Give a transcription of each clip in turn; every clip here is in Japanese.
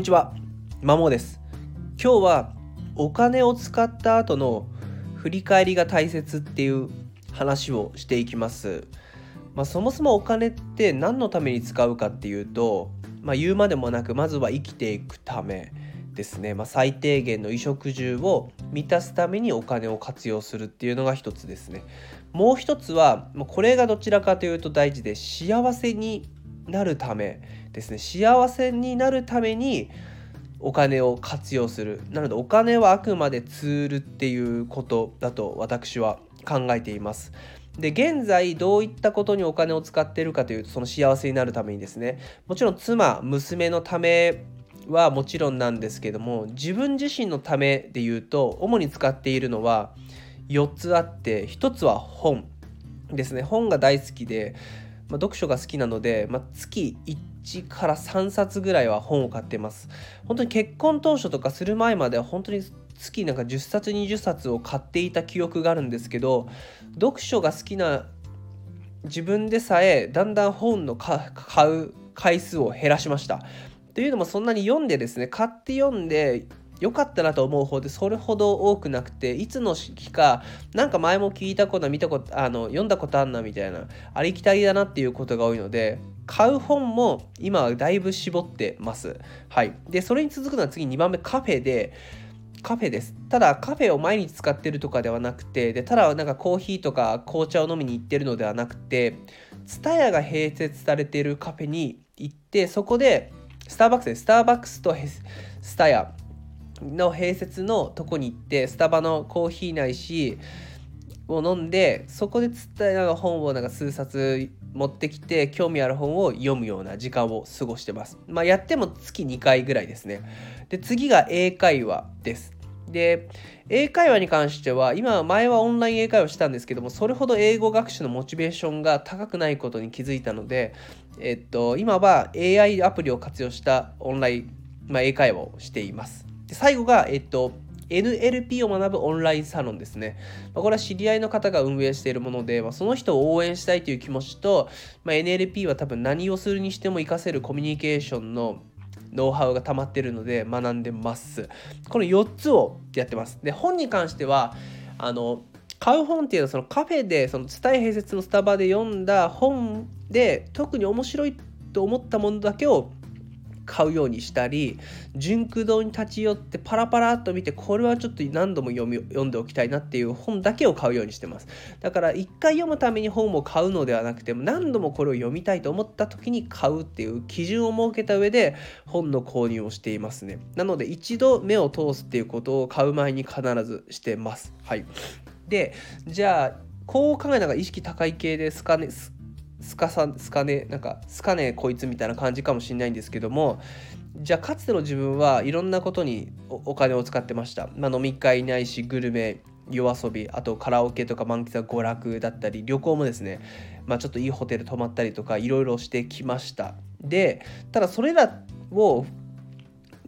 にちは、まもです。今日はお金を使った後の振り返りが大切っていう話をしていきます。まあ、そもそもお金って何のために使うかっていうと、まあ、言うまでもなくまずは生きていくためですね、まあ、最低限の衣食住を満たすためにお金を活用するっていうのが一つですね。もう一つはこれがどちらかというと大事で幸せになるためですね。幸せになるためにお金を活用する。なのでお金はあくまでツールっていうことだと私は考えています。で現在どういったことにお金を使っているかというとその幸せになるためにですね。もちろん妻娘のためはもちろんなんですけども自分自身のためで言うと主に使っているのは4つあって1つは本ですね。本が大好きで、まあ、読書が好きなので、まあ、月1から3冊ぐらいは本を買ってます。本当に結婚当初とかする前までは本当に月なんか10冊20冊を買っていた記憶があるんですけど読書が好きな自分でさえだんだん本の買う回数を減らしました。というのもそんなに読んでですね買って読んで良かったなと思う方でそれほど多くなくていつの日かなんか前も聞いたこと見たことあの読んだことあんなみたいなありきたりだなっていうことが多いので買う本も今はだいぶ絞ってます。はい、でそれに続くのは次2番目カフェでカフェです。ただカフェを毎日使ってるとかではなくてでただなんかコーヒーとか紅茶を飲みに行ってるのではなくて TSUTAYA が併設されてるカフェに行ってそこでスターバックスでスターバックスと TSUTAYA の併設のとこに行ってスタバのコーヒーないしを飲んでそこでつったなんか本をなんか数冊持ってきて興味ある本を読むような時間を過ごしてます。まあ、やっても月2回ぐらいですね。で次が英会話です。で英会話に関しては今前はオンライン英会話したんですけどもそれほど英語学習のモチベーションが高くないことに気づいたので、えっと、今は AI アプリを活用したオンライン、まあ、英会話をしています。で最後が、えっと、NLP を学ぶオンラインサロンですね。まあ、これは知り合いの方が運営しているもので、まあ、その人を応援したいという気持ちと、まあ、NLP は多分何をするにしても活かせるコミュニケーションのノウハウが溜まってるので学んでます。この4つをやってます。で、本に関しては、あの、買う本っていうのはそのカフェでその伝え併設のスタバで読んだ本で特に面白いと思ったものだけを買うようにしたり純駆堂に立ち寄ってパラパラっと見てこれはちょっと何度も読み読んでおきたいなっていう本だけを買うようにしてます。だから一回読むために本を買うのではなくても何度もこれを読みたいと思った時に買うっていう基準を設けた上で本の購入をしていますね。なので一度目を通すっていうことを買う前に必ずしてます。はい。でじゃあこう考えながら意識高い系ですかね？すかさんスカねなんかすかねこいつみたいな感じかもしれないんですけどもじゃあかつての自分はいろんなことにお金を使ってました、まあ、飲み会ないしグルメ夜遊びあとカラオケとか満喫は娯楽だったり旅行もですね、まあ、ちょっといいホテル泊まったりとかいろいろしてきました。でただそれらを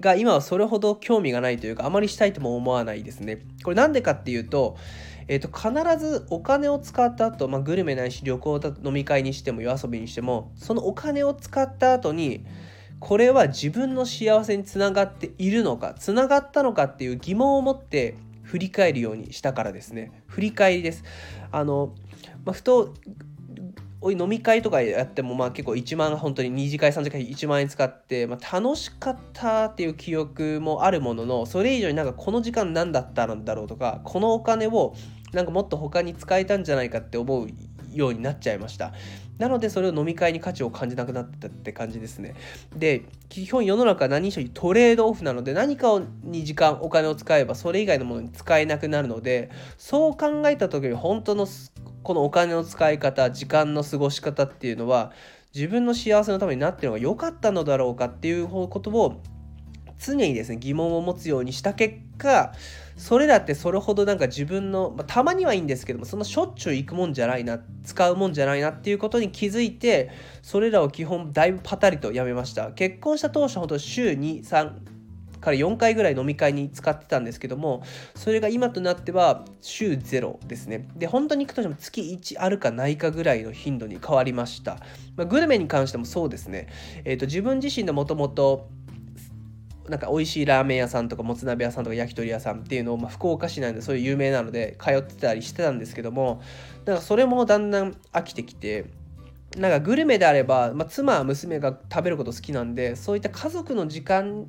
が今はそれほど興味がないというかあまりしたいとも思わないですね。これなんでかっていうとえーと、必ずお金を使った後、まあグルメないし旅行だ飲み会にしても夜遊びにしてもそのお金を使った後にこれは自分の幸せにつながっているのかつながったのかっていう疑問を持って振り返るようにしたからですね。振り返りです。あの、まあ、ふと飲み会とかやってもまあ結構1万本当に2次会3次会1万円使って、まあ、楽しかったっていう記憶もあるもののそれ以上になんかこの時間何だったんだろうとかこのお金をなんかもっと他に使えたんじゃないかって思うようになっちゃいました。なのでそれを飲み会に価値を感じなくなったって感じですね。で基本世の中何しろトレードオフなので何かに時間お金を使えばそれ以外のものに使えなくなるのでそう考えた時に本当のこのお金の使い方時間の過ごし方っていうのは自分の幸せのためになってるのが良かったのだろうかっていうことを常にですね疑問を持つようにした結果それだってそれほどなんか自分の、まあ、たまにはいいんですけどもそのしょっちゅう行くもんじゃないな使うもんじゃないなっていうことに気づいてそれらを基本だいぶパタリとやめました。結婚した当初ほど週23から4回ぐらい飲み会に使ってたんですけどもそれが今となっては週0ですね。で本当に行くとしても月1あるかないかぐらいの頻度に変わりました、まあ、グルメに関してもそうですね、えーと、自分自身でもともとなんか美味しいラーメン屋さんとかもつ鍋屋さんとか焼き鳥屋さんっていうのを、まあ、福岡市内でそういう有名なので通ってたりしてたんですけどもなんかそれもだんだん飽きてきてなんかグルメであれば、まあ、妻娘が食べること好きなんでそういった家族の時間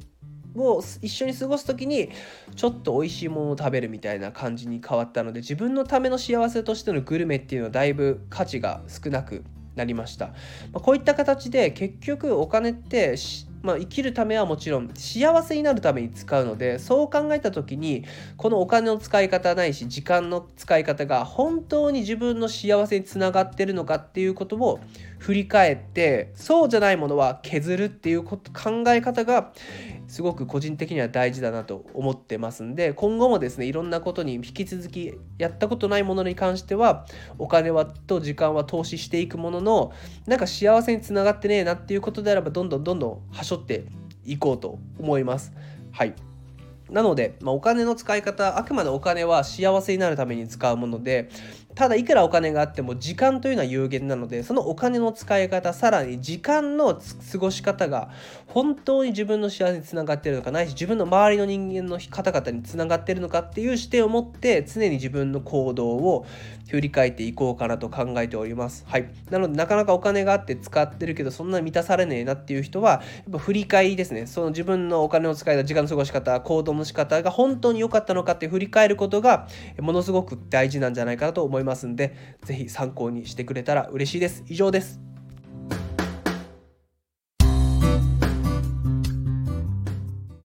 を一緒に過ごす時にちょっと美味しいものを食べるみたいな感じに変わったので自分のための幸せとしてのグルメっていうのはだいぶ価値が少なくなりました、まあ、こういった形で結局お金ってまあ、生きるためはもちろん幸せになるために使うのでそう考えた時にこのお金の使い方ないし時間の使い方が本当に自分の幸せにつながってるのかっていうことを振り返ってそうじゃないものは削るっていうこと考え方がすごく個人的には大事だなと思ってますんで今後もですねいろんなことに引き続きやったことないものに関してはお金はと時間は投資していくもののなんか幸せにつながってねえなっていうことであればどんどんどんどんはしょっていこうと思います。はいなので、まあ、お金の使い方あくまでお金は幸せになるために使うものでただいくらお金があっても時間というのは有限なのでそのお金の使い方さらに時間の過ごし方が本当に自分の幸せにつながっているのかないし自分の周りの人間の方々につながっているのかっていう視点を持って常に自分の行動を振り返っていこうかなと考えております。はい、なのでなかなかお金があって使ってるけどそんなに満たされねえなっていう人はやっぱ振り返りですね。その自分のお金の使い方時間の過ごし方行動の仕方が本当に良かったのかって振り返ることがものすごく大事なんじゃないかなと思います。思いますんで、ぜひ参考にしてくれたら嬉しいです。以上です。